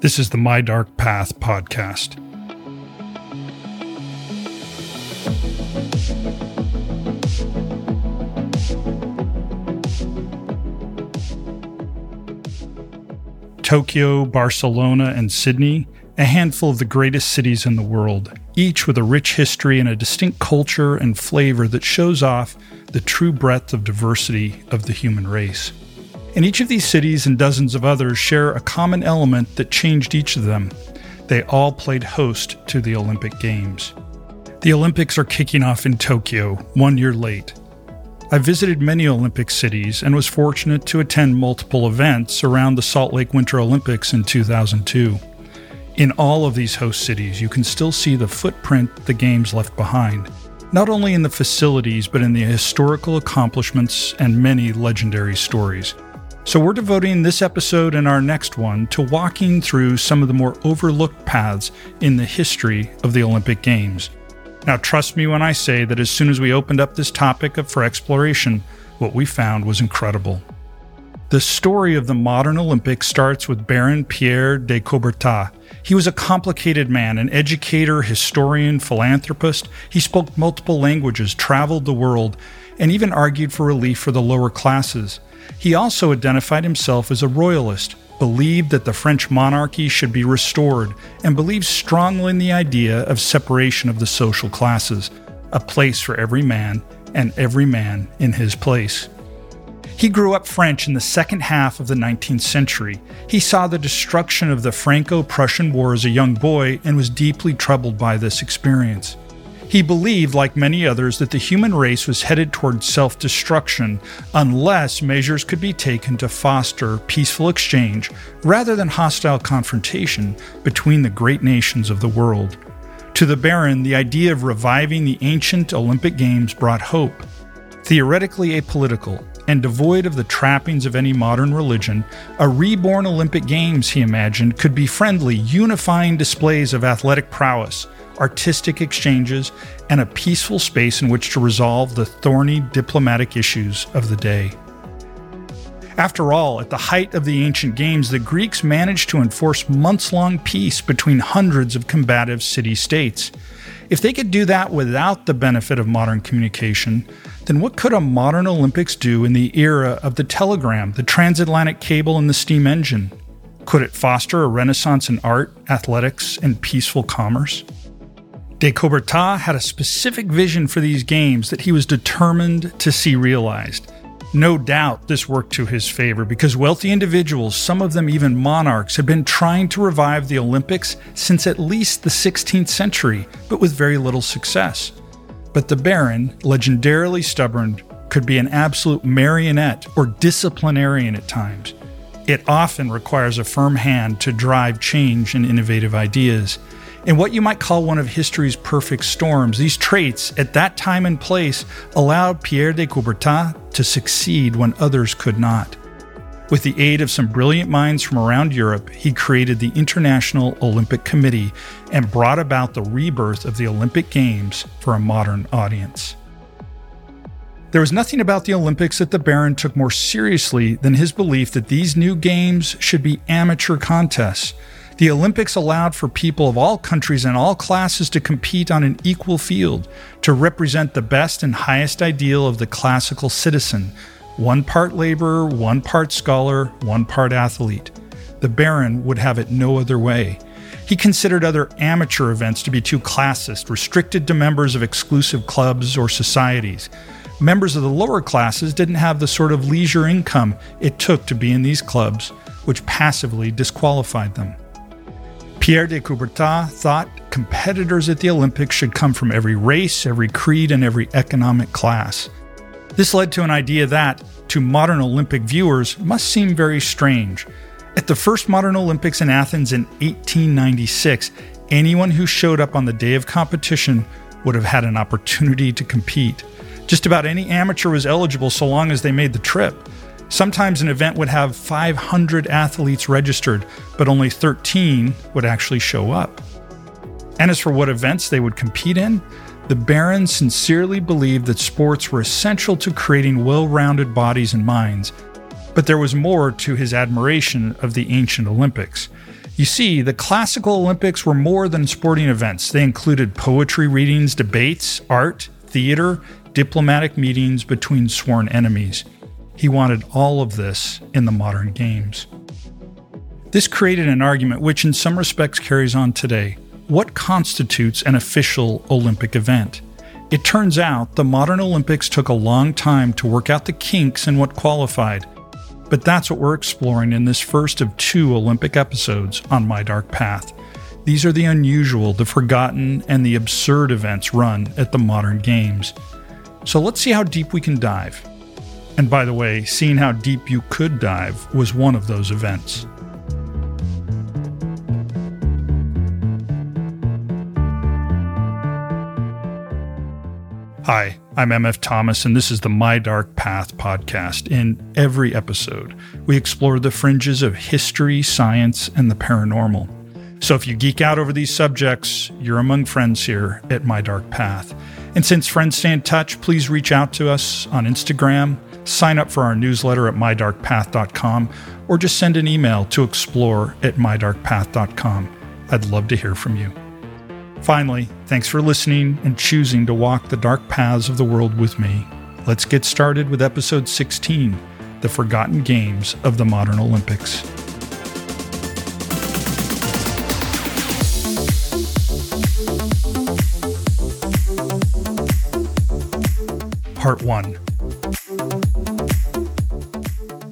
This is the My Dark Path podcast. Tokyo, Barcelona, and Sydney, a handful of the greatest cities in the world, each with a rich history and a distinct culture and flavor that shows off the true breadth of diversity of the human race. And each of these cities and dozens of others share a common element that changed each of them. They all played host to the Olympic Games. The Olympics are kicking off in Tokyo, one year late. I visited many Olympic cities and was fortunate to attend multiple events around the Salt Lake Winter Olympics in 2002. In all of these host cities, you can still see the footprint the Games left behind, not only in the facilities, but in the historical accomplishments and many legendary stories. So, we're devoting this episode and our next one to walking through some of the more overlooked paths in the history of the Olympic Games. Now, trust me when I say that as soon as we opened up this topic for exploration, what we found was incredible. The story of the modern Olympics starts with Baron Pierre de Coubertin. He was a complicated man, an educator, historian, philanthropist. He spoke multiple languages, traveled the world, and even argued for relief for the lower classes. He also identified himself as a royalist, believed that the French monarchy should be restored, and believed strongly in the idea of separation of the social classes, a place for every man, and every man in his place. He grew up French in the second half of the 19th century. He saw the destruction of the Franco Prussian War as a young boy and was deeply troubled by this experience. He believed, like many others, that the human race was headed toward self destruction unless measures could be taken to foster peaceful exchange rather than hostile confrontation between the great nations of the world. To the Baron, the idea of reviving the ancient Olympic Games brought hope. Theoretically apolitical and devoid of the trappings of any modern religion, a reborn Olympic Games, he imagined, could be friendly, unifying displays of athletic prowess artistic exchanges, and a peaceful space in which to resolve the thorny diplomatic issues of the day. After all, at the height of the ancient games, the Greeks managed to enforce months long peace between hundreds of combative city states. If they could do that without the benefit of modern communication, then what could a modern Olympics do in the era of the telegram, the transatlantic cable, and the steam engine? Could it foster a renaissance in art, athletics, and peaceful commerce? De Coubertin had a specific vision for these games that he was determined to see realized. No doubt this worked to his favor because wealthy individuals, some of them even monarchs, had been trying to revive the Olympics since at least the 16th century, but with very little success. But the Baron, legendarily stubborn, could be an absolute marionette or disciplinarian at times. It often requires a firm hand to drive change and innovative ideas. In what you might call one of history's perfect storms, these traits at that time and place allowed Pierre de Coubertin to succeed when others could not. With the aid of some brilliant minds from around Europe, he created the International Olympic Committee and brought about the rebirth of the Olympic Games for a modern audience. There was nothing about the Olympics that the Baron took more seriously than his belief that these new games should be amateur contests the Olympics allowed for people of all countries and all classes to compete on an equal field to represent the best and highest ideal of the classical citizen one part laborer, one part scholar, one part athlete. The Baron would have it no other way. He considered other amateur events to be too classist, restricted to members of exclusive clubs or societies. Members of the lower classes didn't have the sort of leisure income it took to be in these clubs, which passively disqualified them. Pierre de Coubertin thought competitors at the Olympics should come from every race, every creed, and every economic class. This led to an idea that, to modern Olympic viewers, must seem very strange. At the first modern Olympics in Athens in 1896, anyone who showed up on the day of competition would have had an opportunity to compete. Just about any amateur was eligible so long as they made the trip. Sometimes an event would have 500 athletes registered, but only 13 would actually show up. And as for what events they would compete in, the Baron sincerely believed that sports were essential to creating well rounded bodies and minds. But there was more to his admiration of the ancient Olympics. You see, the classical Olympics were more than sporting events. They included poetry readings, debates, art, theater, diplomatic meetings between sworn enemies. He wanted all of this in the modern games. This created an argument which, in some respects, carries on today. What constitutes an official Olympic event? It turns out the modern Olympics took a long time to work out the kinks in what qualified. But that's what we're exploring in this first of two Olympic episodes on My Dark Path. These are the unusual, the forgotten, and the absurd events run at the modern games. So let's see how deep we can dive. And by the way, seeing how deep you could dive was one of those events. Hi, I'm MF Thomas, and this is the My Dark Path podcast. In every episode, we explore the fringes of history, science, and the paranormal. So if you geek out over these subjects, you're among friends here at My Dark Path. And since friends stay in touch, please reach out to us on Instagram, sign up for our newsletter at mydarkpath.com, or just send an email to explore at mydarkpath.com. I'd love to hear from you. Finally, thanks for listening and choosing to walk the dark paths of the world with me. Let's get started with episode 16 The Forgotten Games of the Modern Olympics. Part 1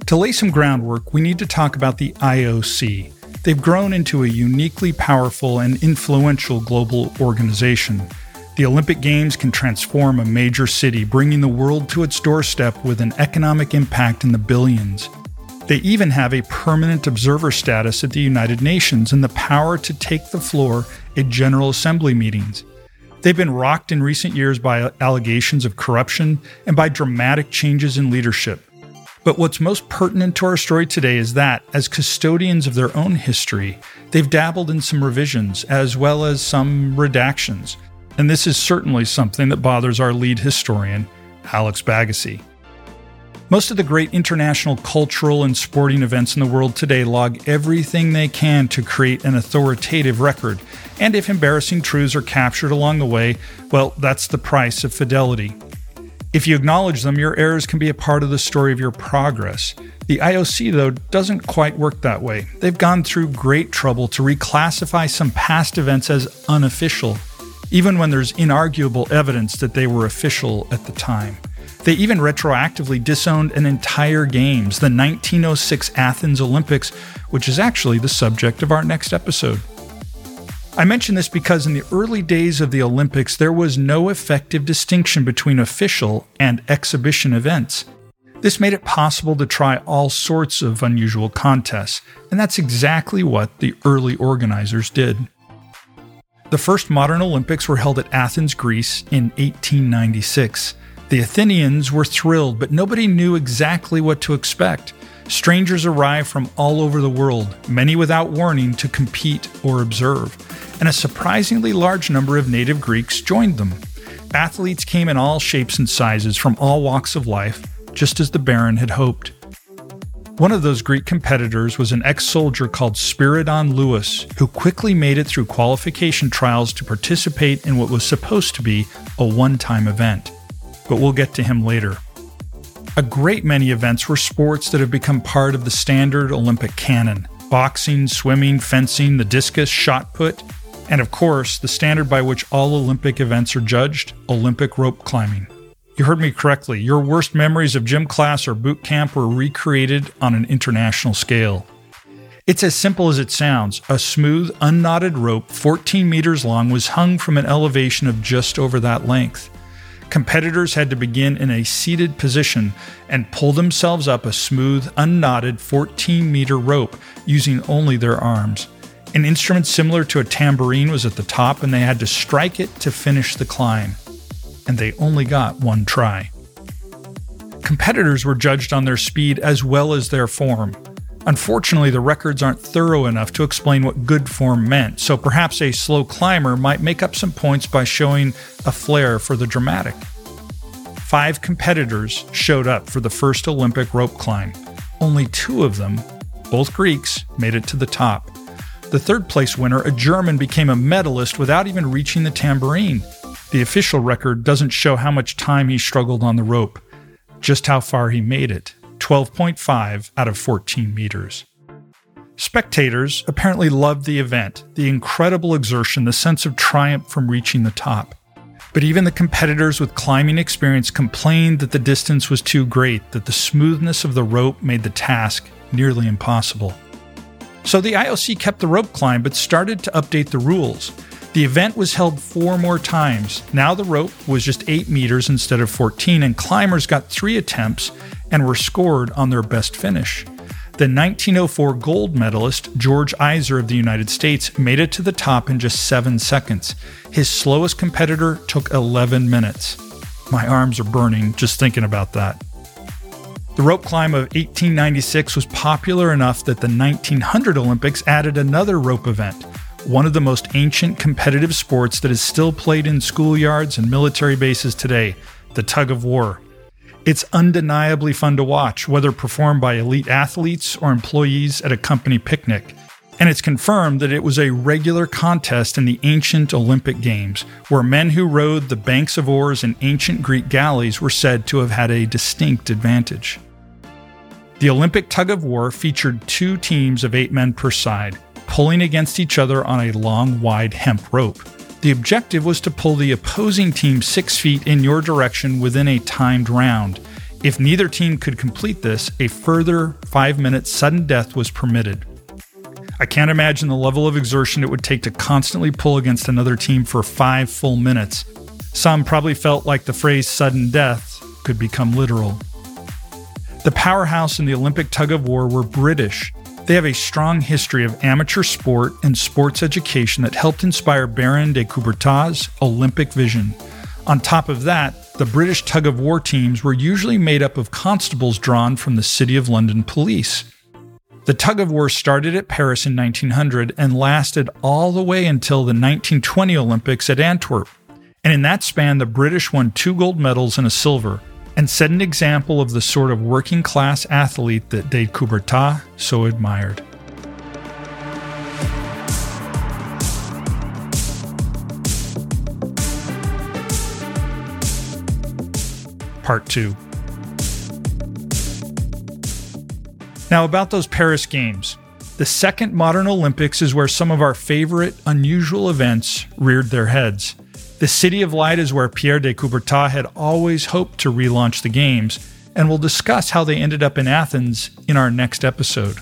To lay some groundwork, we need to talk about the IOC, They've grown into a uniquely powerful and influential global organization. The Olympic Games can transform a major city, bringing the world to its doorstep with an economic impact in the billions. They even have a permanent observer status at the United Nations and the power to take the floor at General Assembly meetings. They've been rocked in recent years by allegations of corruption and by dramatic changes in leadership. But what's most pertinent to our story today is that, as custodians of their own history, they've dabbled in some revisions as well as some redactions. And this is certainly something that bothers our lead historian, Alex Baggasy. Most of the great international cultural and sporting events in the world today log everything they can to create an authoritative record. And if embarrassing truths are captured along the way, well, that's the price of fidelity. If you acknowledge them, your errors can be a part of the story of your progress. The IOC, though, doesn't quite work that way. They've gone through great trouble to reclassify some past events as unofficial, even when there's inarguable evidence that they were official at the time. They even retroactively disowned an entire games, the 1906 Athens Olympics, which is actually the subject of our next episode. I mention this because in the early days of the Olympics, there was no effective distinction between official and exhibition events. This made it possible to try all sorts of unusual contests, and that's exactly what the early organizers did. The first modern Olympics were held at Athens, Greece in 1896. The Athenians were thrilled, but nobody knew exactly what to expect. Strangers arrived from all over the world, many without warning, to compete or observe and a surprisingly large number of native Greeks joined them. Athletes came in all shapes and sizes from all walks of life, just as the Baron had hoped. One of those Greek competitors was an ex soldier called Spyridon Louis, who quickly made it through qualification trials to participate in what was supposed to be a one time event. But we'll get to him later. A great many events were sports that have become part of the standard Olympic canon boxing, swimming, fencing, the discus, shot put, and of course, the standard by which all Olympic events are judged Olympic rope climbing. You heard me correctly. Your worst memories of gym class or boot camp were recreated on an international scale. It's as simple as it sounds. A smooth, unknotted rope 14 meters long was hung from an elevation of just over that length. Competitors had to begin in a seated position and pull themselves up a smooth, unknotted 14 meter rope using only their arms. An instrument similar to a tambourine was at the top, and they had to strike it to finish the climb. And they only got one try. Competitors were judged on their speed as well as their form. Unfortunately, the records aren't thorough enough to explain what good form meant, so perhaps a slow climber might make up some points by showing a flair for the dramatic. Five competitors showed up for the first Olympic rope climb. Only two of them, both Greeks, made it to the top. The third place winner, a German, became a medalist without even reaching the tambourine. The official record doesn't show how much time he struggled on the rope, just how far he made it 12.5 out of 14 meters. Spectators apparently loved the event, the incredible exertion, the sense of triumph from reaching the top. But even the competitors with climbing experience complained that the distance was too great, that the smoothness of the rope made the task nearly impossible. So the IOC kept the rope climb but started to update the rules. The event was held four more times. Now the rope was just 8 meters instead of 14, and climbers got three attempts and were scored on their best finish. The 1904 gold medalist, George Eyser of the United States, made it to the top in just seven seconds. His slowest competitor took 11 minutes. My arms are burning just thinking about that. The rope climb of 1896 was popular enough that the 1900 Olympics added another rope event, one of the most ancient competitive sports that is still played in schoolyards and military bases today the tug of war. It's undeniably fun to watch, whether performed by elite athletes or employees at a company picnic. And it's confirmed that it was a regular contest in the ancient Olympic Games, where men who rowed the banks of oars in ancient Greek galleys were said to have had a distinct advantage. The Olympic tug of war featured two teams of eight men per side, pulling against each other on a long, wide hemp rope. The objective was to pull the opposing team six feet in your direction within a timed round. If neither team could complete this, a further five minute sudden death was permitted. I can't imagine the level of exertion it would take to constantly pull against another team for five full minutes. Some probably felt like the phrase sudden death could become literal. The powerhouse in the Olympic tug of war were British, they have a strong history of amateur sport and sports education that helped inspire Baron de Coubertin's Olympic vision. On top of that, the British tug of war teams were usually made up of constables drawn from the City of London police. The tug of war started at Paris in 1900 and lasted all the way until the 1920 Olympics at Antwerp. And in that span, the British won two gold medals and a silver, and set an example of the sort of working class athlete that de Coubertin so admired. Part 2 Now, about those Paris Games. The second modern Olympics is where some of our favorite unusual events reared their heads. The City of Light is where Pierre de Coubertin had always hoped to relaunch the games, and we'll discuss how they ended up in Athens in our next episode.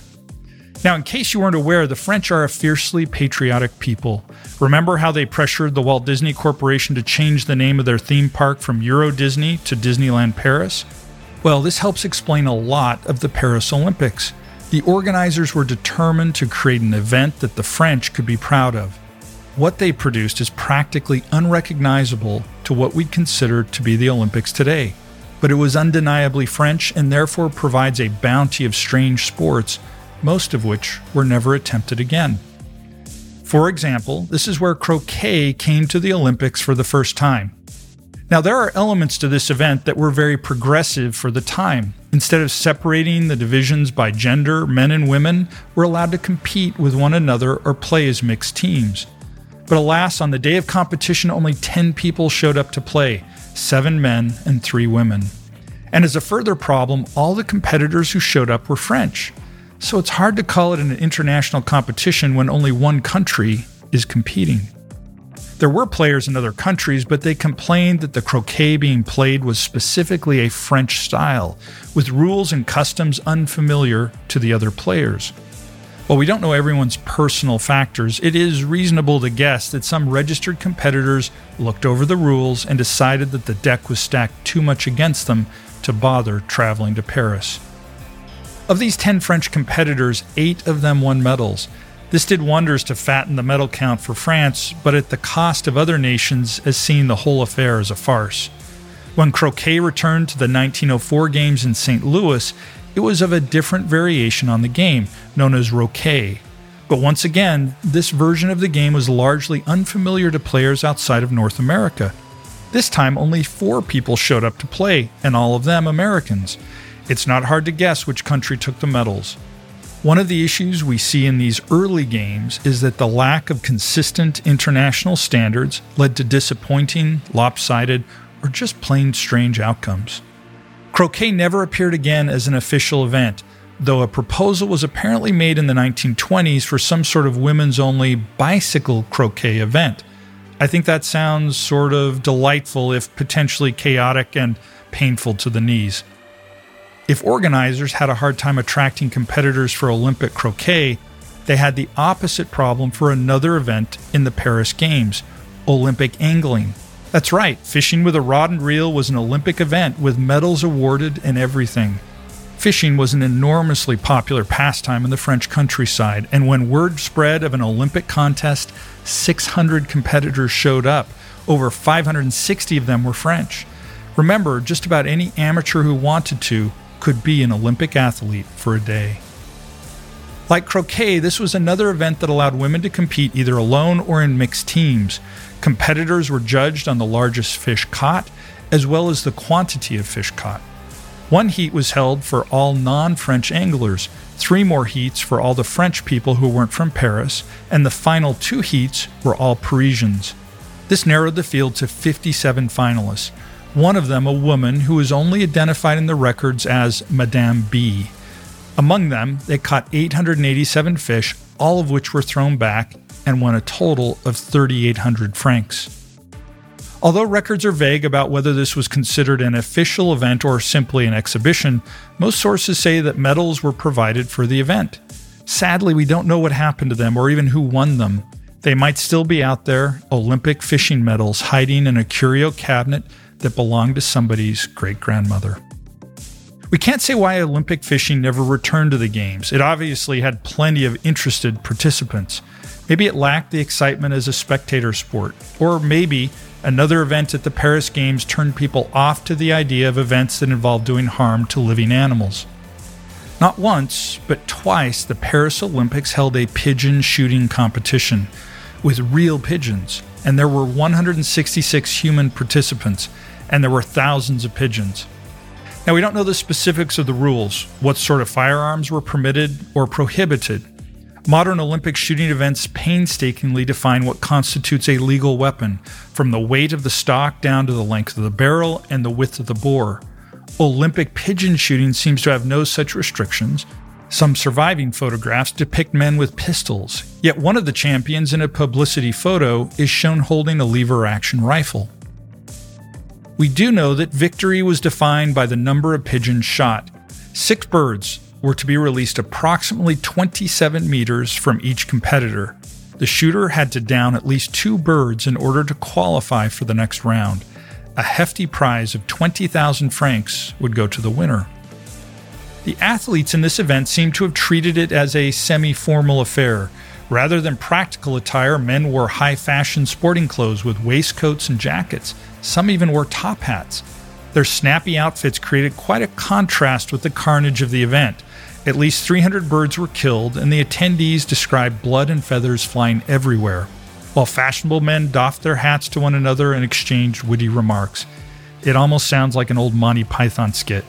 Now, in case you weren't aware, the French are a fiercely patriotic people. Remember how they pressured the Walt Disney Corporation to change the name of their theme park from Euro Disney to Disneyland Paris? Well, this helps explain a lot of the Paris Olympics. The organizers were determined to create an event that the French could be proud of. What they produced is practically unrecognizable to what we'd consider to be the Olympics today, but it was undeniably French and therefore provides a bounty of strange sports, most of which were never attempted again. For example, this is where croquet came to the Olympics for the first time. Now, there are elements to this event that were very progressive for the time. Instead of separating the divisions by gender, men and women were allowed to compete with one another or play as mixed teams. But alas, on the day of competition, only 10 people showed up to play seven men and three women. And as a further problem, all the competitors who showed up were French. So it's hard to call it an international competition when only one country is competing. There were players in other countries, but they complained that the croquet being played was specifically a French style, with rules and customs unfamiliar to the other players. While we don't know everyone's personal factors, it is reasonable to guess that some registered competitors looked over the rules and decided that the deck was stacked too much against them to bother traveling to Paris. Of these 10 French competitors, eight of them won medals. This did wonders to fatten the medal count for France, but at the cost of other nations as seeing the whole affair as a farce. When croquet returned to the 1904 Games in St. Louis, it was of a different variation on the game, known as Roquet. But once again, this version of the game was largely unfamiliar to players outside of North America. This time, only four people showed up to play, and all of them Americans. It's not hard to guess which country took the medals. One of the issues we see in these early games is that the lack of consistent international standards led to disappointing, lopsided, or just plain strange outcomes. Croquet never appeared again as an official event, though a proposal was apparently made in the 1920s for some sort of women's only bicycle croquet event. I think that sounds sort of delightful, if potentially chaotic and painful to the knees. If organizers had a hard time attracting competitors for Olympic croquet, they had the opposite problem for another event in the Paris Games Olympic angling. That's right, fishing with a rod and reel was an Olympic event with medals awarded and everything. Fishing was an enormously popular pastime in the French countryside, and when word spread of an Olympic contest, 600 competitors showed up. Over 560 of them were French. Remember, just about any amateur who wanted to could be an Olympic athlete for a day. Like croquet, this was another event that allowed women to compete either alone or in mixed teams. Competitors were judged on the largest fish caught, as well as the quantity of fish caught. One heat was held for all non French anglers, three more heats for all the French people who weren't from Paris, and the final two heats were all Parisians. This narrowed the field to 57 finalists, one of them a woman who was only identified in the records as Madame B. Among them, they caught 887 fish, all of which were thrown back, and won a total of 3,800 francs. Although records are vague about whether this was considered an official event or simply an exhibition, most sources say that medals were provided for the event. Sadly, we don't know what happened to them or even who won them. They might still be out there, Olympic fishing medals hiding in a curio cabinet that belonged to somebody's great grandmother. We can't say why Olympic fishing never returned to the Games. It obviously had plenty of interested participants. Maybe it lacked the excitement as a spectator sport, or maybe Another event at the Paris Games turned people off to the idea of events that involve doing harm to living animals. Not once, but twice, the Paris Olympics held a pigeon shooting competition with real pigeons, and there were 166 human participants, and there were thousands of pigeons. Now, we don't know the specifics of the rules, what sort of firearms were permitted or prohibited, Modern Olympic shooting events painstakingly define what constitutes a legal weapon, from the weight of the stock down to the length of the barrel and the width of the bore. Olympic pigeon shooting seems to have no such restrictions. Some surviving photographs depict men with pistols, yet one of the champions in a publicity photo is shown holding a lever action rifle. We do know that victory was defined by the number of pigeons shot. Six birds, were to be released approximately 27 meters from each competitor. The shooter had to down at least two birds in order to qualify for the next round. A hefty prize of 20,000 francs would go to the winner. The athletes in this event seem to have treated it as a semi formal affair. Rather than practical attire, men wore high fashion sporting clothes with waistcoats and jackets. Some even wore top hats. Their snappy outfits created quite a contrast with the carnage of the event. At least 300 birds were killed, and the attendees described blood and feathers flying everywhere, while fashionable men doffed their hats to one another and exchanged witty remarks. It almost sounds like an old Monty Python skit.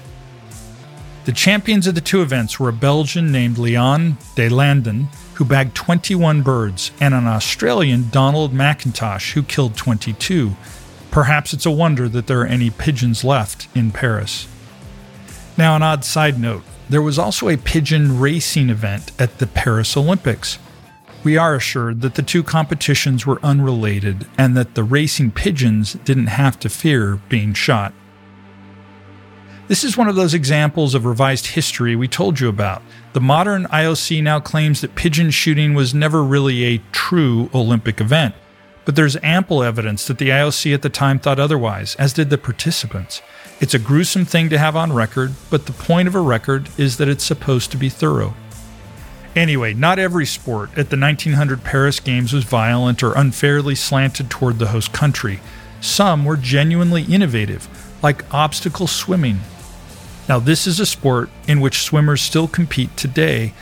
The champions of the two events were a Belgian named Leon de Lunden, who bagged 21 birds, and an Australian, Donald Mackintosh, who killed 22. Perhaps it's a wonder that there are any pigeons left in Paris. Now, an odd side note there was also a pigeon racing event at the Paris Olympics. We are assured that the two competitions were unrelated and that the racing pigeons didn't have to fear being shot. This is one of those examples of revised history we told you about. The modern IOC now claims that pigeon shooting was never really a true Olympic event, but there's ample evidence that the IOC at the time thought otherwise, as did the participants. It's a gruesome thing to have on record, but the point of a record is that it's supposed to be thorough. Anyway, not every sport at the 1900 Paris Games was violent or unfairly slanted toward the host country. Some were genuinely innovative, like obstacle swimming. Now, this is a sport in which swimmers still compete today,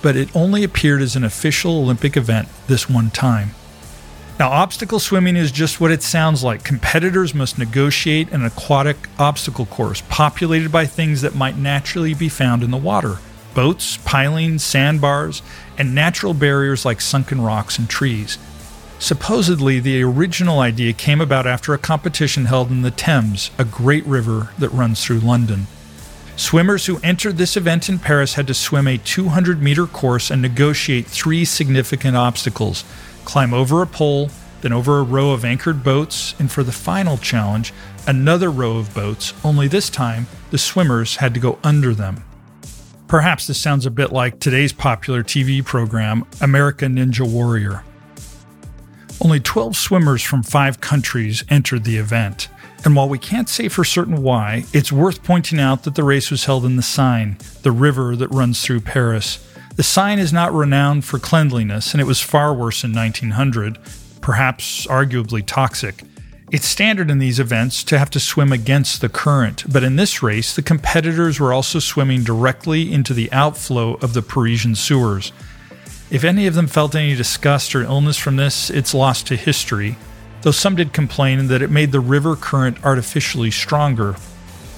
but it only appeared as an official Olympic event this one time. Now, obstacle swimming is just what it sounds like. Competitors must negotiate an aquatic obstacle course populated by things that might naturally be found in the water, boats, pilings, sandbars, and natural barriers like sunken rocks and trees. Supposedly, the original idea came about after a competition held in the Thames, a great river that runs through London. Swimmers who entered this event in Paris had to swim a 200 meter course and negotiate three significant obstacles climb over a pole, then over a row of anchored boats, and for the final challenge, another row of boats, only this time the swimmers had to go under them. Perhaps this sounds a bit like today's popular TV program, American Ninja Warrior. Only 12 swimmers from five countries entered the event. And while we can't say for certain why, it's worth pointing out that the race was held in the Seine, the river that runs through Paris. The Seine is not renowned for cleanliness, and it was far worse in 1900, perhaps arguably toxic. It's standard in these events to have to swim against the current, but in this race, the competitors were also swimming directly into the outflow of the Parisian sewers. If any of them felt any disgust or illness from this, it's lost to history, though some did complain that it made the river current artificially stronger.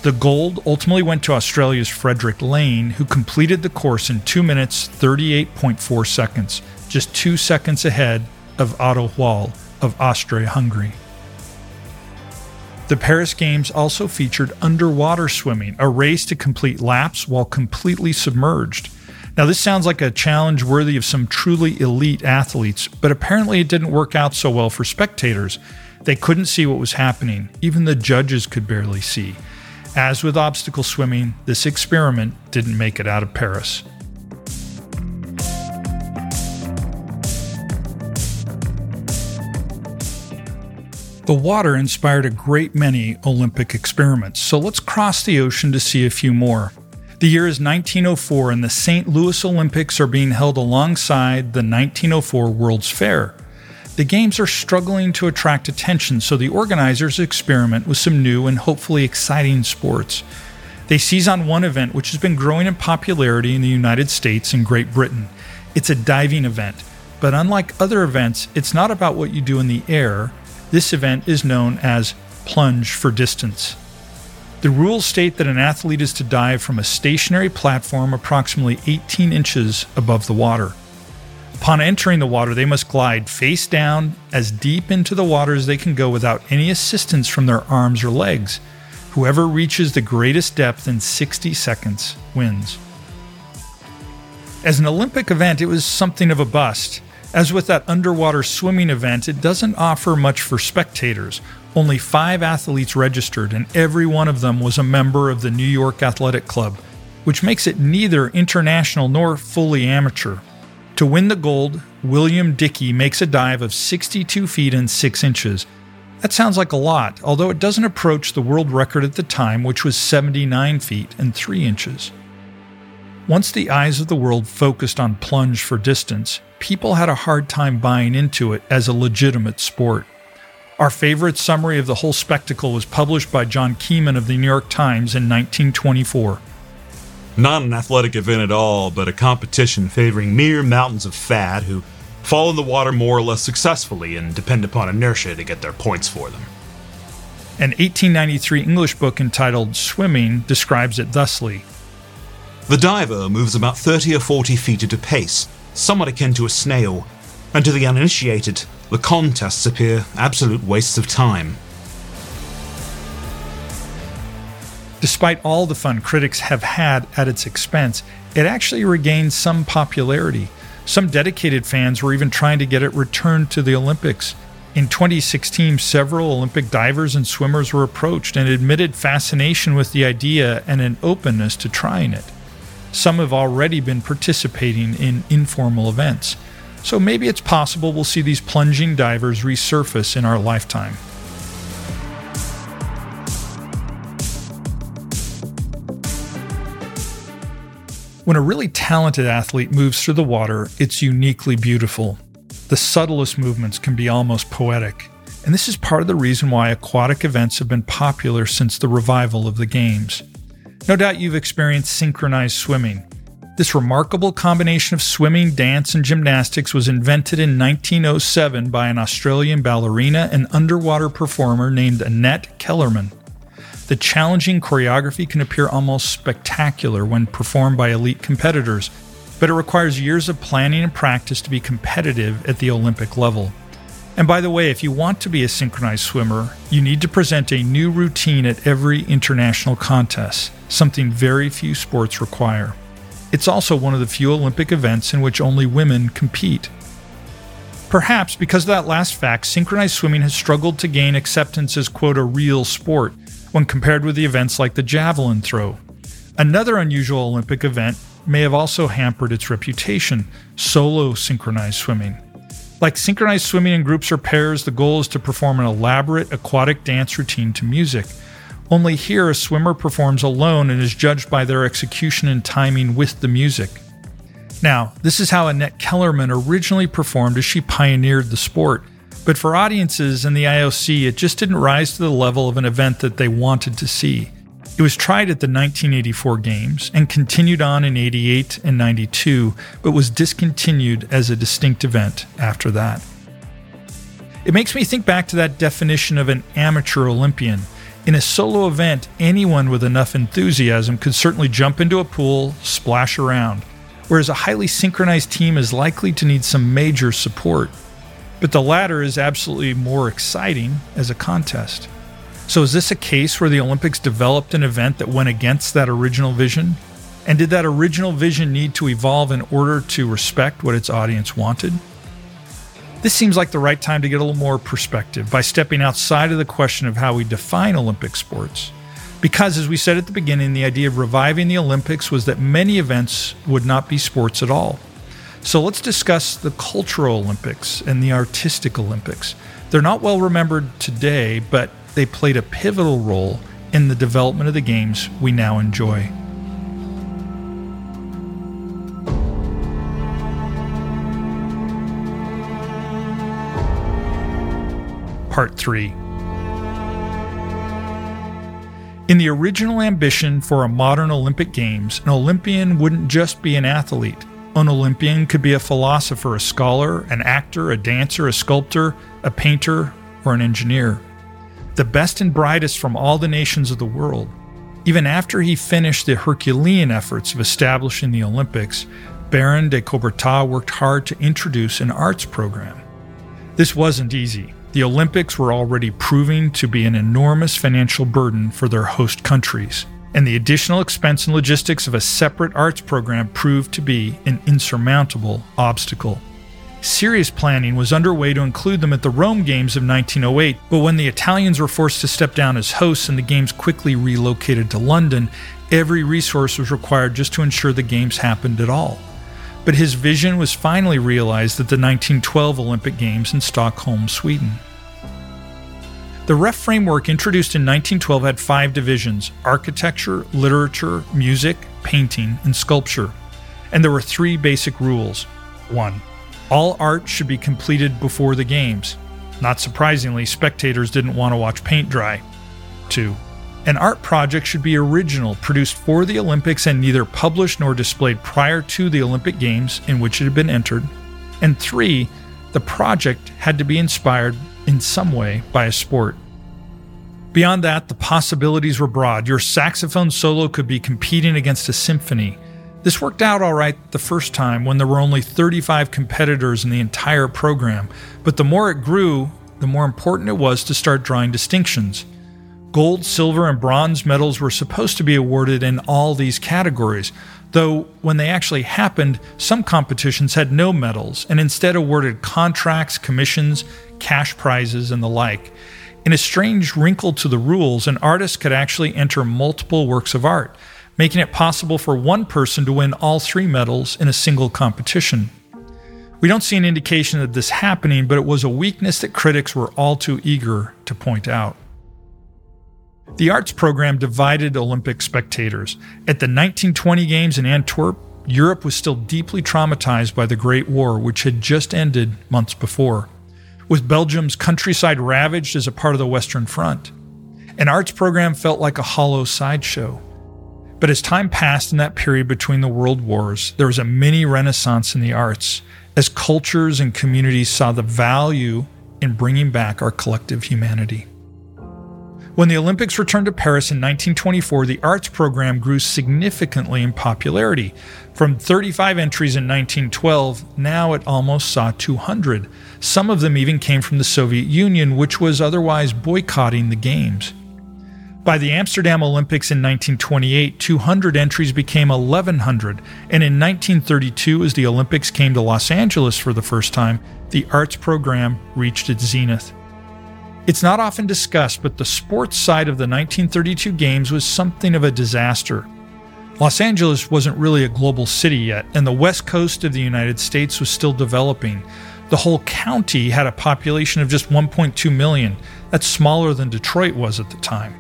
The gold ultimately went to Australia's Frederick Lane, who completed the course in 2 minutes 38.4 seconds, just 2 seconds ahead of Otto Wahl of Austria Hungary. The Paris Games also featured underwater swimming, a race to complete laps while completely submerged. Now, this sounds like a challenge worthy of some truly elite athletes, but apparently it didn't work out so well for spectators. They couldn't see what was happening, even the judges could barely see. As with obstacle swimming, this experiment didn't make it out of Paris. The water inspired a great many Olympic experiments, so let's cross the ocean to see a few more. The year is 1904, and the St. Louis Olympics are being held alongside the 1904 World's Fair. The Games are struggling to attract attention, so the organizers experiment with some new and hopefully exciting sports. They seize on one event which has been growing in popularity in the United States and Great Britain. It's a diving event, but unlike other events, it's not about what you do in the air. This event is known as plunge for distance. The rules state that an athlete is to dive from a stationary platform approximately 18 inches above the water. Upon entering the water, they must glide face down as deep into the water as they can go without any assistance from their arms or legs. Whoever reaches the greatest depth in 60 seconds wins. As an Olympic event, it was something of a bust. As with that underwater swimming event, it doesn't offer much for spectators. Only five athletes registered, and every one of them was a member of the New York Athletic Club, which makes it neither international nor fully amateur. To win the gold, William Dickey makes a dive of 62 feet and 6 inches. That sounds like a lot, although it doesn't approach the world record at the time, which was 79 feet and 3 inches. Once the eyes of the world focused on plunge for distance, people had a hard time buying into it as a legitimate sport. Our favorite summary of the whole spectacle was published by John Kieran of the New York Times in 1924. Not an athletic event at all, but a competition favoring mere mountains of fat who fall in the water more or less successfully and depend upon inertia to get their points for them. An 1893 English book entitled Swimming describes it thusly The diver moves about 30 or 40 feet at a pace, somewhat akin to a snail, and to the uninitiated, the contests appear absolute wastes of time. Despite all the fun critics have had at its expense, it actually regained some popularity. Some dedicated fans were even trying to get it returned to the Olympics. In 2016, several Olympic divers and swimmers were approached and admitted fascination with the idea and an openness to trying it. Some have already been participating in informal events. So maybe it's possible we'll see these plunging divers resurface in our lifetime. When a really talented athlete moves through the water, it's uniquely beautiful. The subtlest movements can be almost poetic. And this is part of the reason why aquatic events have been popular since the revival of the Games. No doubt you've experienced synchronized swimming. This remarkable combination of swimming, dance, and gymnastics was invented in 1907 by an Australian ballerina and underwater performer named Annette Kellerman. The challenging choreography can appear almost spectacular when performed by elite competitors, but it requires years of planning and practice to be competitive at the Olympic level. And by the way, if you want to be a synchronized swimmer, you need to present a new routine at every international contest, something very few sports require. It's also one of the few Olympic events in which only women compete. Perhaps because of that last fact, synchronized swimming has struggled to gain acceptance as, quote, a real sport when compared with the events like the javelin throw. Another unusual Olympic event may have also hampered its reputation solo synchronized swimming. Like synchronized swimming in groups or pairs, the goal is to perform an elaborate aquatic dance routine to music. Only here, a swimmer performs alone and is judged by their execution and timing with the music. Now, this is how Annette Kellerman originally performed as she pioneered the sport. But for audiences and the IOC, it just didn't rise to the level of an event that they wanted to see. It was tried at the 1984 Games and continued on in 88 and 92, but was discontinued as a distinct event after that. It makes me think back to that definition of an amateur Olympian. In a solo event, anyone with enough enthusiasm could certainly jump into a pool, splash around whereas a highly synchronized team is likely to need some major support. But the latter is absolutely more exciting as a contest. So, is this a case where the Olympics developed an event that went against that original vision? And did that original vision need to evolve in order to respect what its audience wanted? This seems like the right time to get a little more perspective by stepping outside of the question of how we define Olympic sports because, as we said at the beginning, the idea of reviving the Olympics was that many events would not be sports at all. So let's discuss the cultural Olympics and the artistic Olympics. They're not well remembered today, but they played a pivotal role in the development of the games we now enjoy. Part 3 In the original ambition for a modern Olympic Games, an Olympian wouldn't just be an athlete. An Olympian could be a philosopher, a scholar, an actor, a dancer, a sculptor, a painter, or an engineer. The best and brightest from all the nations of the world. Even after he finished the Herculean efforts of establishing the Olympics, Baron de Coubertin worked hard to introduce an arts program. This wasn't easy. The Olympics were already proving to be an enormous financial burden for their host countries, and the additional expense and logistics of a separate arts program proved to be an insurmountable obstacle. Serious planning was underway to include them at the Rome Games of 1908, but when the Italians were forced to step down as hosts and the Games quickly relocated to London, every resource was required just to ensure the Games happened at all but his vision was finally realized at the 1912 Olympic Games in Stockholm, Sweden. The REF framework introduced in 1912 had five divisions architecture, literature, music, painting, and sculpture. And there were three basic rules. One, all art should be completed before the games. Not surprisingly, spectators didn't want to watch paint dry. Two, an art project should be original, produced for the Olympics, and neither published nor displayed prior to the Olympic Games in which it had been entered. And three, the project had to be inspired in some way by a sport. Beyond that, the possibilities were broad. Your saxophone solo could be competing against a symphony. This worked out all right the first time when there were only 35 competitors in the entire program, but the more it grew, the more important it was to start drawing distinctions. Gold, silver, and bronze medals were supposed to be awarded in all these categories, though when they actually happened, some competitions had no medals and instead awarded contracts, commissions, cash prizes, and the like. In a strange wrinkle to the rules, an artist could actually enter multiple works of art, making it possible for one person to win all three medals in a single competition. We don't see an indication of this happening, but it was a weakness that critics were all too eager to point out. The arts program divided Olympic spectators. At the 1920 Games in Antwerp, Europe was still deeply traumatized by the Great War, which had just ended months before, with Belgium's countryside ravaged as a part of the Western Front. An arts program felt like a hollow sideshow. But as time passed in that period between the world wars, there was a mini renaissance in the arts as cultures and communities saw the value in bringing back our collective humanity. When the Olympics returned to Paris in 1924, the arts program grew significantly in popularity. From 35 entries in 1912, now it almost saw 200. Some of them even came from the Soviet Union, which was otherwise boycotting the Games. By the Amsterdam Olympics in 1928, 200 entries became 1,100, and in 1932, as the Olympics came to Los Angeles for the first time, the arts program reached its zenith. It's not often discussed, but the sports side of the 1932 Games was something of a disaster. Los Angeles wasn't really a global city yet, and the west coast of the United States was still developing. The whole county had a population of just 1.2 million. That's smaller than Detroit was at the time.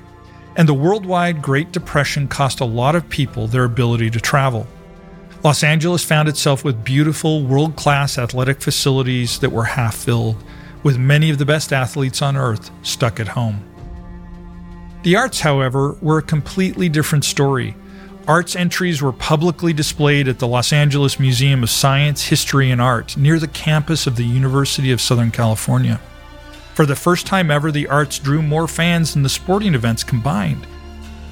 And the worldwide Great Depression cost a lot of people their ability to travel. Los Angeles found itself with beautiful, world class athletic facilities that were half filled with many of the best athletes on earth stuck at home. The arts, however, were a completely different story. Arts entries were publicly displayed at the Los Angeles Museum of Science, History, and Art near the campus of the University of Southern California. For the first time ever, the arts drew more fans than the sporting events combined.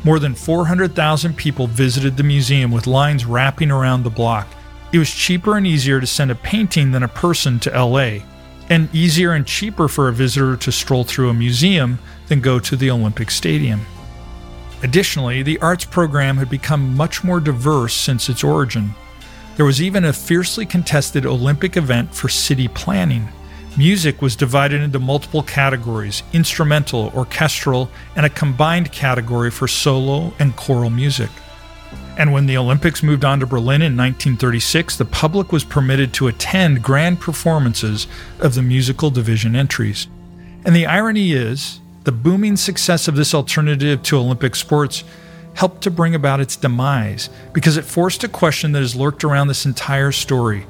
More than 400,000 people visited the museum with lines wrapping around the block. It was cheaper and easier to send a painting than a person to LA, and easier and cheaper for a visitor to stroll through a museum than go to the Olympic Stadium. Additionally, the arts program had become much more diverse since its origin. There was even a fiercely contested Olympic event for city planning. Music was divided into multiple categories instrumental, orchestral, and a combined category for solo and choral music. And when the Olympics moved on to Berlin in 1936, the public was permitted to attend grand performances of the musical division entries. And the irony is, the booming success of this alternative to Olympic sports helped to bring about its demise because it forced a question that has lurked around this entire story.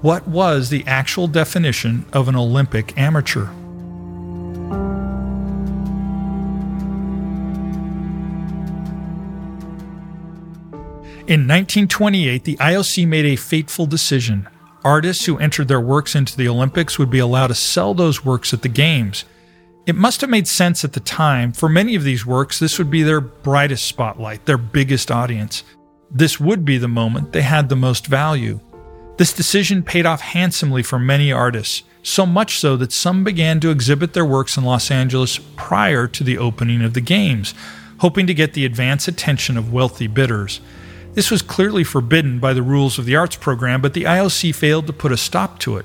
What was the actual definition of an Olympic amateur? In 1928, the IOC made a fateful decision. Artists who entered their works into the Olympics would be allowed to sell those works at the Games. It must have made sense at the time. For many of these works, this would be their brightest spotlight, their biggest audience. This would be the moment they had the most value. This decision paid off handsomely for many artists, so much so that some began to exhibit their works in Los Angeles prior to the opening of the Games, hoping to get the advance attention of wealthy bidders. This was clearly forbidden by the rules of the arts program, but the IOC failed to put a stop to it.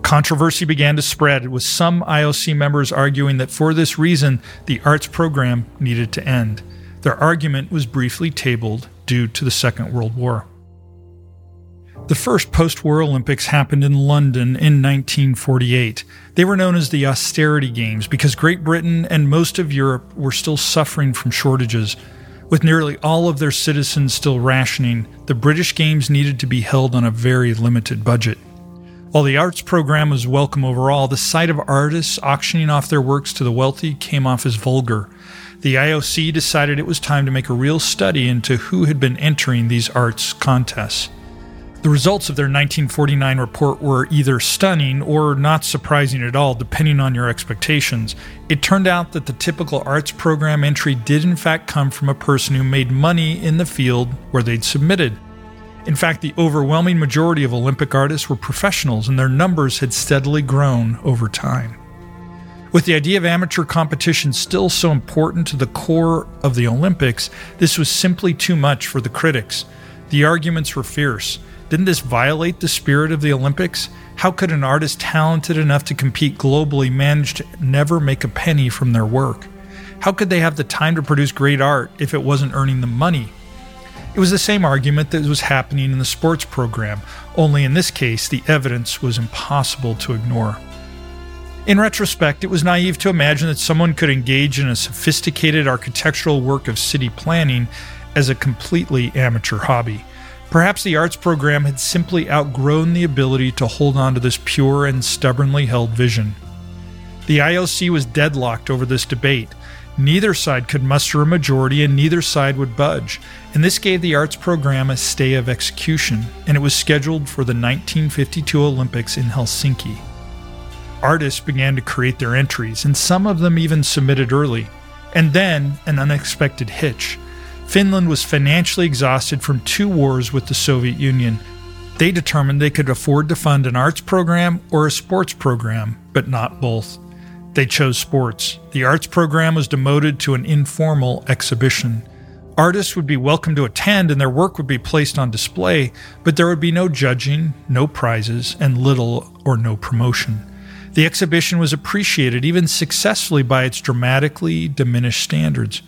Controversy began to spread, with some IOC members arguing that for this reason the arts program needed to end. Their argument was briefly tabled due to the Second World War. The first post war Olympics happened in London in 1948. They were known as the Austerity Games because Great Britain and most of Europe were still suffering from shortages. With nearly all of their citizens still rationing, the British Games needed to be held on a very limited budget. While the arts program was welcome overall, the sight of artists auctioning off their works to the wealthy came off as vulgar. The IOC decided it was time to make a real study into who had been entering these arts contests. The results of their 1949 report were either stunning or not surprising at all, depending on your expectations. It turned out that the typical arts program entry did, in fact, come from a person who made money in the field where they'd submitted. In fact, the overwhelming majority of Olympic artists were professionals, and their numbers had steadily grown over time. With the idea of amateur competition still so important to the core of the Olympics, this was simply too much for the critics. The arguments were fierce. Didn't this violate the spirit of the Olympics? How could an artist talented enough to compete globally manage to never make a penny from their work? How could they have the time to produce great art if it wasn't earning them money? It was the same argument that was happening in the sports program, only in this case, the evidence was impossible to ignore. In retrospect, it was naive to imagine that someone could engage in a sophisticated architectural work of city planning as a completely amateur hobby. Perhaps the arts program had simply outgrown the ability to hold on to this pure and stubbornly held vision. The IOC was deadlocked over this debate. Neither side could muster a majority and neither side would budge, and this gave the arts program a stay of execution, and it was scheduled for the 1952 Olympics in Helsinki. Artists began to create their entries, and some of them even submitted early. And then an unexpected hitch. Finland was financially exhausted from two wars with the Soviet Union. They determined they could afford to fund an arts program or a sports program, but not both. They chose sports. The arts program was demoted to an informal exhibition. Artists would be welcome to attend and their work would be placed on display, but there would be no judging, no prizes, and little or no promotion. The exhibition was appreciated even successfully by its dramatically diminished standards.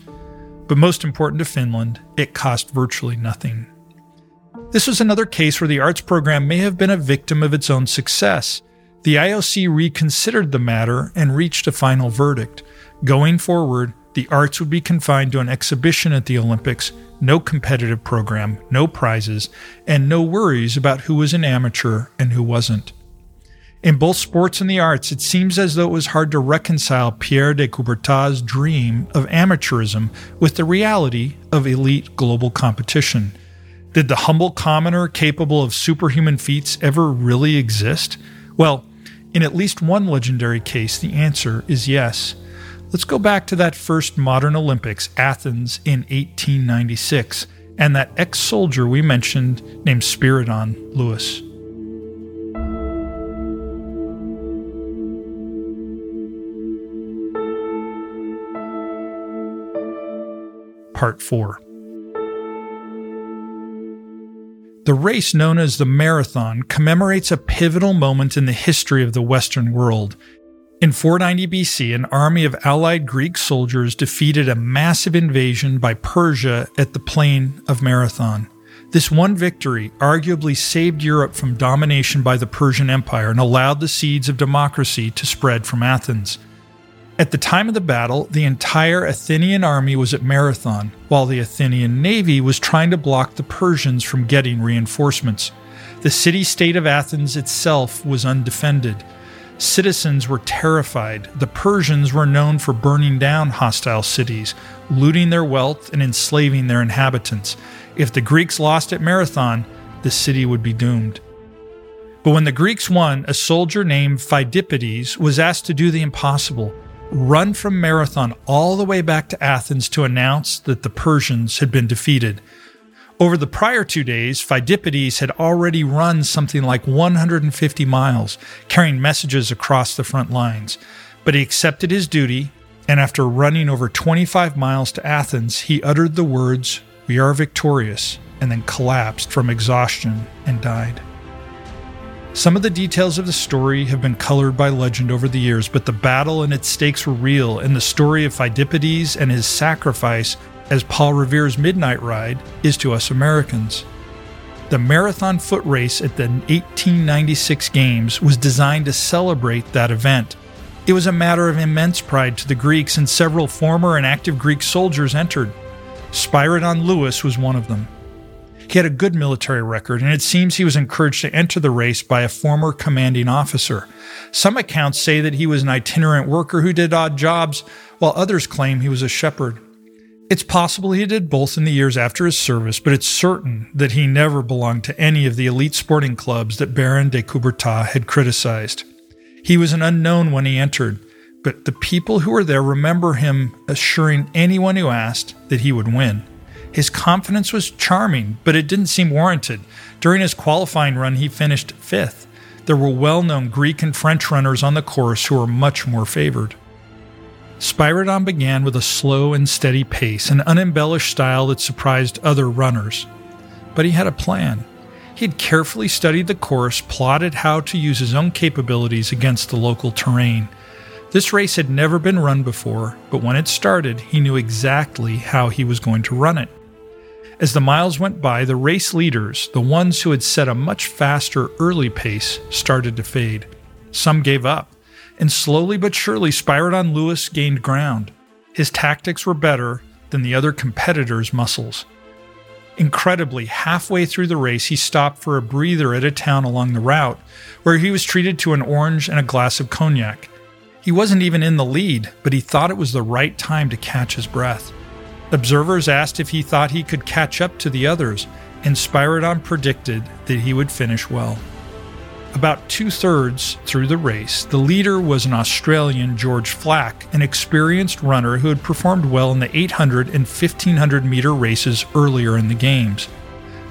But most important to Finland, it cost virtually nothing. This was another case where the arts program may have been a victim of its own success. The IOC reconsidered the matter and reached a final verdict. Going forward, the arts would be confined to an exhibition at the Olympics, no competitive program, no prizes, and no worries about who was an amateur and who wasn't. In both sports and the arts, it seems as though it was hard to reconcile Pierre de Coubertin's dream of amateurism with the reality of elite global competition. Did the humble commoner capable of superhuman feats ever really exist? Well, in at least one legendary case, the answer is yes. Let's go back to that first modern Olympics, Athens, in 1896, and that ex soldier we mentioned named Spyridon Louis. Part 4 The race known as the Marathon commemorates a pivotal moment in the history of the Western world. In 490 BC, an army of allied Greek soldiers defeated a massive invasion by Persia at the plain of Marathon. This one victory arguably saved Europe from domination by the Persian Empire and allowed the seeds of democracy to spread from Athens. At the time of the battle, the entire Athenian army was at Marathon, while the Athenian navy was trying to block the Persians from getting reinforcements. The city state of Athens itself was undefended. Citizens were terrified. The Persians were known for burning down hostile cities, looting their wealth, and enslaving their inhabitants. If the Greeks lost at Marathon, the city would be doomed. But when the Greeks won, a soldier named Phidippides was asked to do the impossible run from Marathon all the way back to Athens to announce that the Persians had been defeated. Over the prior two days, Phidippides had already run something like 150 miles, carrying messages across the front lines. But he accepted his duty, and after running over 25 miles to Athens, he uttered the words, We are victorious, and then collapsed from exhaustion and died. Some of the details of the story have been colored by legend over the years, but the battle and its stakes were real, and the story of Phidippides and his sacrifice as Paul Revere's Midnight Ride is to us Americans. The marathon foot race at the 1896 Games was designed to celebrate that event. It was a matter of immense pride to the Greeks, and several former and active Greek soldiers entered. Spyridon Louis was one of them. He had a good military record, and it seems he was encouraged to enter the race by a former commanding officer. Some accounts say that he was an itinerant worker who did odd jobs, while others claim he was a shepherd. It's possible he did both in the years after his service, but it's certain that he never belonged to any of the elite sporting clubs that Baron de Coubertin had criticized. He was an unknown when he entered, but the people who were there remember him assuring anyone who asked that he would win. His confidence was charming, but it didn't seem warranted. During his qualifying run, he finished fifth. There were well known Greek and French runners on the course who were much more favored. Spyridon began with a slow and steady pace, an unembellished style that surprised other runners. But he had a plan. He had carefully studied the course, plotted how to use his own capabilities against the local terrain. This race had never been run before, but when it started, he knew exactly how he was going to run it. As the miles went by, the race leaders, the ones who had set a much faster early pace, started to fade. Some gave up, and slowly but surely Spyridon Louis gained ground. His tactics were better than the other competitors' muscles. Incredibly, halfway through the race, he stopped for a breather at a town along the route, where he was treated to an orange and a glass of cognac. He wasn't even in the lead, but he thought it was the right time to catch his breath. Observers asked if he thought he could catch up to the others, and Spyridon predicted that he would finish well. About two thirds through the race, the leader was an Australian, George Flack, an experienced runner who had performed well in the 800 and 1500 meter races earlier in the Games.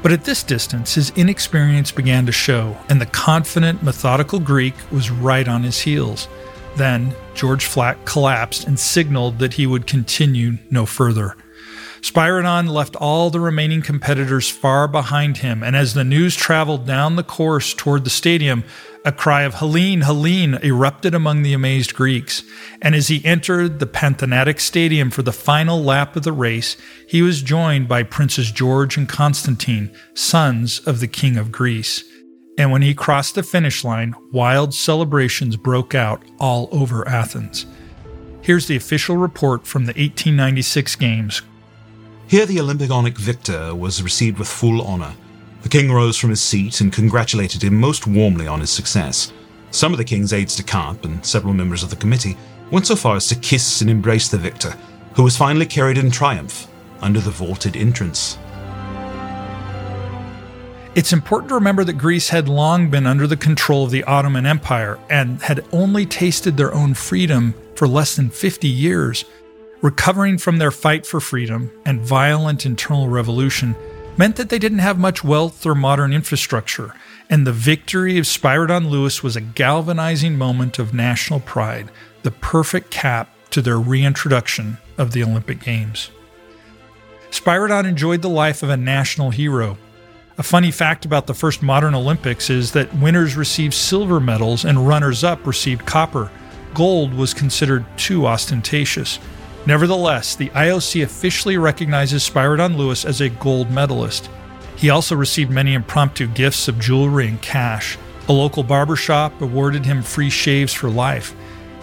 But at this distance, his inexperience began to show, and the confident, methodical Greek was right on his heels. Then, George Flack collapsed and signaled that he would continue no further. Spyridon left all the remaining competitors far behind him, and as the news traveled down the course toward the stadium, a cry of Hellene, Hellene erupted among the amazed Greeks. And as he entered the Panathenaic Stadium for the final lap of the race, he was joined by Princes George and Constantine, sons of the King of Greece. And when he crossed the finish line, wild celebrations broke out all over Athens. Here's the official report from the 1896 Games. Here, the Olympionic victor was received with full honor. The king rose from his seat and congratulated him most warmly on his success. Some of the king's aides de camp and several members of the committee went so far as to kiss and embrace the victor, who was finally carried in triumph under the vaulted entrance. It's important to remember that Greece had long been under the control of the Ottoman Empire and had only tasted their own freedom for less than 50 years. Recovering from their fight for freedom and violent internal revolution meant that they didn't have much wealth or modern infrastructure, and the victory of Spyridon Louis was a galvanizing moment of national pride, the perfect cap to their reintroduction of the Olympic Games. Spyridon enjoyed the life of a national hero. A funny fact about the first modern Olympics is that winners received silver medals and runners up received copper. Gold was considered too ostentatious. Nevertheless, the IOC officially recognizes Spyridon Louis as a gold medalist. He also received many impromptu gifts of jewelry and cash. A local barbershop awarded him free shaves for life.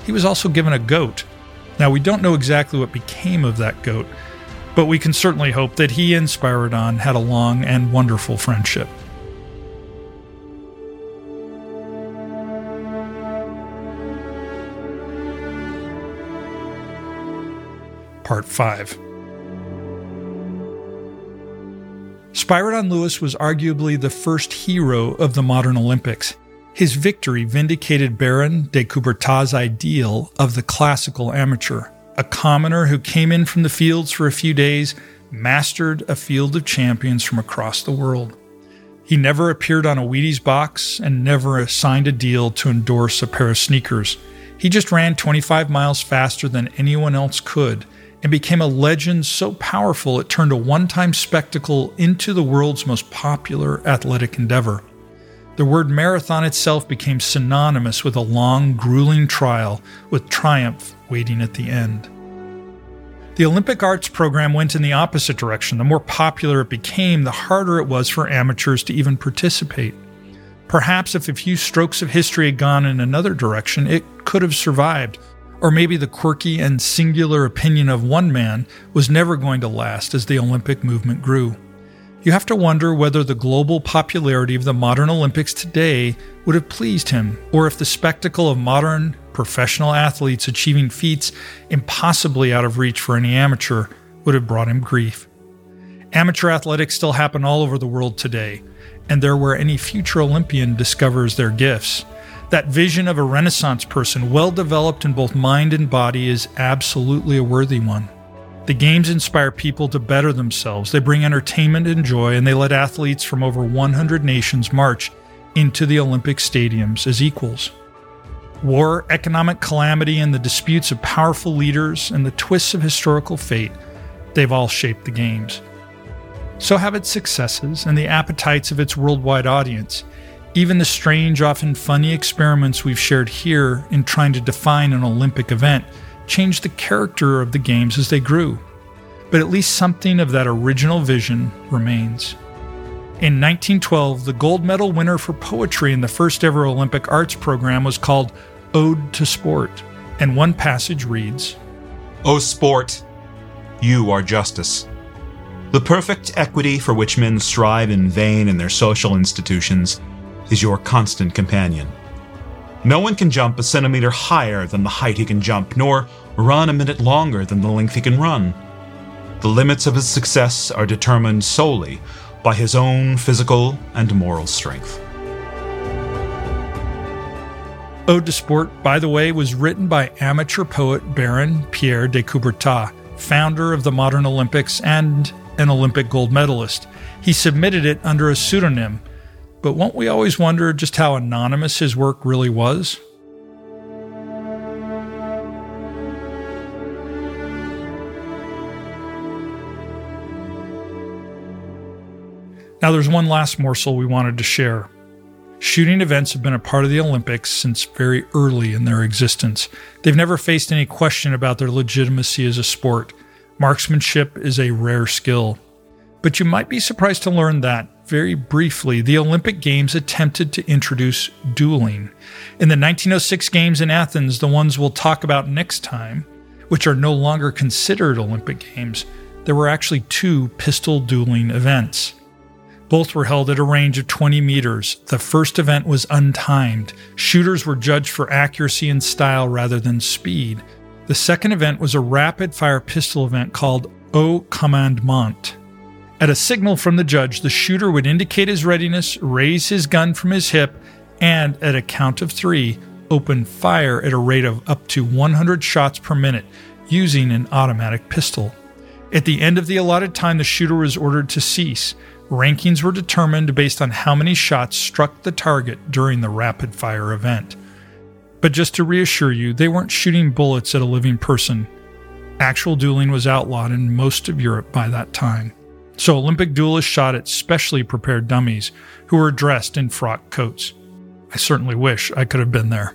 He was also given a goat. Now, we don't know exactly what became of that goat, but we can certainly hope that he and Spyridon had a long and wonderful friendship. Part 5. Spyridon Louis was arguably the first hero of the modern Olympics. His victory vindicated Baron de Coubertin's ideal of the classical amateur, a commoner who came in from the fields for a few days, mastered a field of champions from across the world. He never appeared on a Wheaties box and never signed a deal to endorse a pair of sneakers. He just ran 25 miles faster than anyone else could and became a legend so powerful it turned a one time spectacle into the world's most popular athletic endeavor. The word marathon itself became synonymous with a long, grueling trial, with triumph waiting at the end. The Olympic arts program went in the opposite direction. The more popular it became, the harder it was for amateurs to even participate. Perhaps if a few strokes of history had gone in another direction, it could have survived, or maybe the quirky and singular opinion of one man was never going to last as the Olympic movement grew. You have to wonder whether the global popularity of the modern Olympics today would have pleased him, or if the spectacle of modern professional athletes achieving feats impossibly out of reach for any amateur would have brought him grief. Amateur athletics still happen all over the world today, and they're where any future Olympian discovers their gifts. That vision of a Renaissance person, well developed in both mind and body, is absolutely a worthy one. The games inspire people to better themselves. They bring entertainment and joy, and they let athletes from over 100 nations march into the Olympic stadiums as equals. War, economic calamity, and the disputes of powerful leaders and the twists of historical fate, they've all shaped the Games. So have its successes and the appetites of its worldwide audience. Even the strange, often funny experiments we've shared here in trying to define an Olympic event changed the character of the Games as they grew. But at least something of that original vision remains. In 1912, the gold medal winner for poetry in the first ever Olympic arts program was called Ode to Sport, and one passage reads O sport, you are justice. The perfect equity for which men strive in vain in their social institutions is your constant companion. No one can jump a centimeter higher than the height he can jump, nor run a minute longer than the length he can run. The limits of his success are determined solely by his own physical and moral strength. Ode to Sport, by the way, was written by amateur poet Baron Pierre de Coubertin, founder of the modern Olympics and an Olympic gold medalist. He submitted it under a pseudonym, but won't we always wonder just how anonymous his work really was? Now, there's one last morsel we wanted to share. Shooting events have been a part of the Olympics since very early in their existence. They've never faced any question about their legitimacy as a sport. Marksmanship is a rare skill. But you might be surprised to learn that, very briefly, the Olympic Games attempted to introduce dueling. In the 1906 Games in Athens, the ones we'll talk about next time, which are no longer considered Olympic Games, there were actually two pistol dueling events. Both were held at a range of 20 meters. The first event was untimed. Shooters were judged for accuracy and style rather than speed. The second event was a rapid fire pistol event called Au Commandement. At a signal from the judge, the shooter would indicate his readiness, raise his gun from his hip, and at a count of three, open fire at a rate of up to 100 shots per minute using an automatic pistol. At the end of the allotted time, the shooter was ordered to cease. Rankings were determined based on how many shots struck the target during the rapid fire event. But just to reassure you, they weren't shooting bullets at a living person. Actual dueling was outlawed in most of Europe by that time. So Olympic duelists shot at specially prepared dummies who were dressed in frock coats. I certainly wish I could have been there.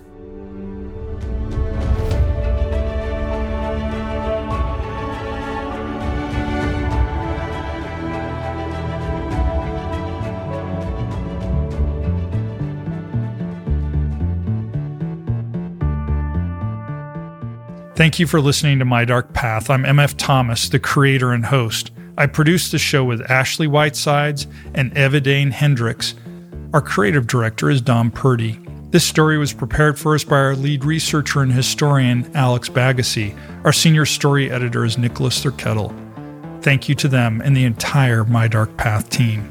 Thank you for listening to My Dark Path. I'm MF Thomas, the creator and host. I produced the show with Ashley Whitesides and Evidane Hendricks. Our creative director is Dom Purdy. This story was prepared for us by our lead researcher and historian, Alex Bagassi. Our senior story editor is Nicholas Thurkettle. Thank you to them and the entire My Dark Path team.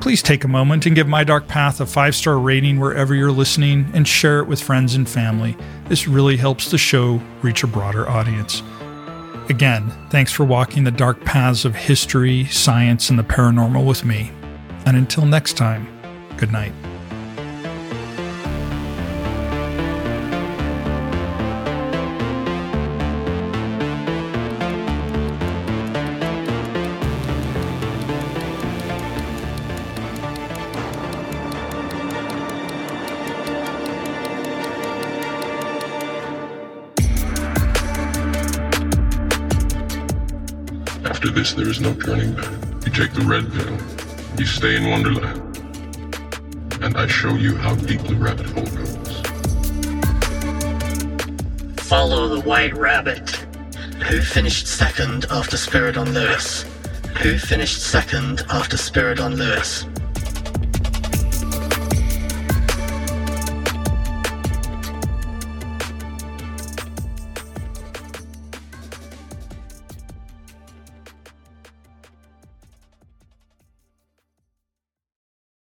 Please take a moment and give My Dark Path a five star rating wherever you're listening and share it with friends and family. This really helps the show reach a broader audience. Again, thanks for walking the dark paths of history, science, and the paranormal with me. And until next time, good night. This, there is no turning back. You take the red pill, you stay in Wonderland, and I show you how deep the rabbit hole goes. Follow the white rabbit. Who finished second after Spyridon Louis? Who finished second after Spyridon Louis?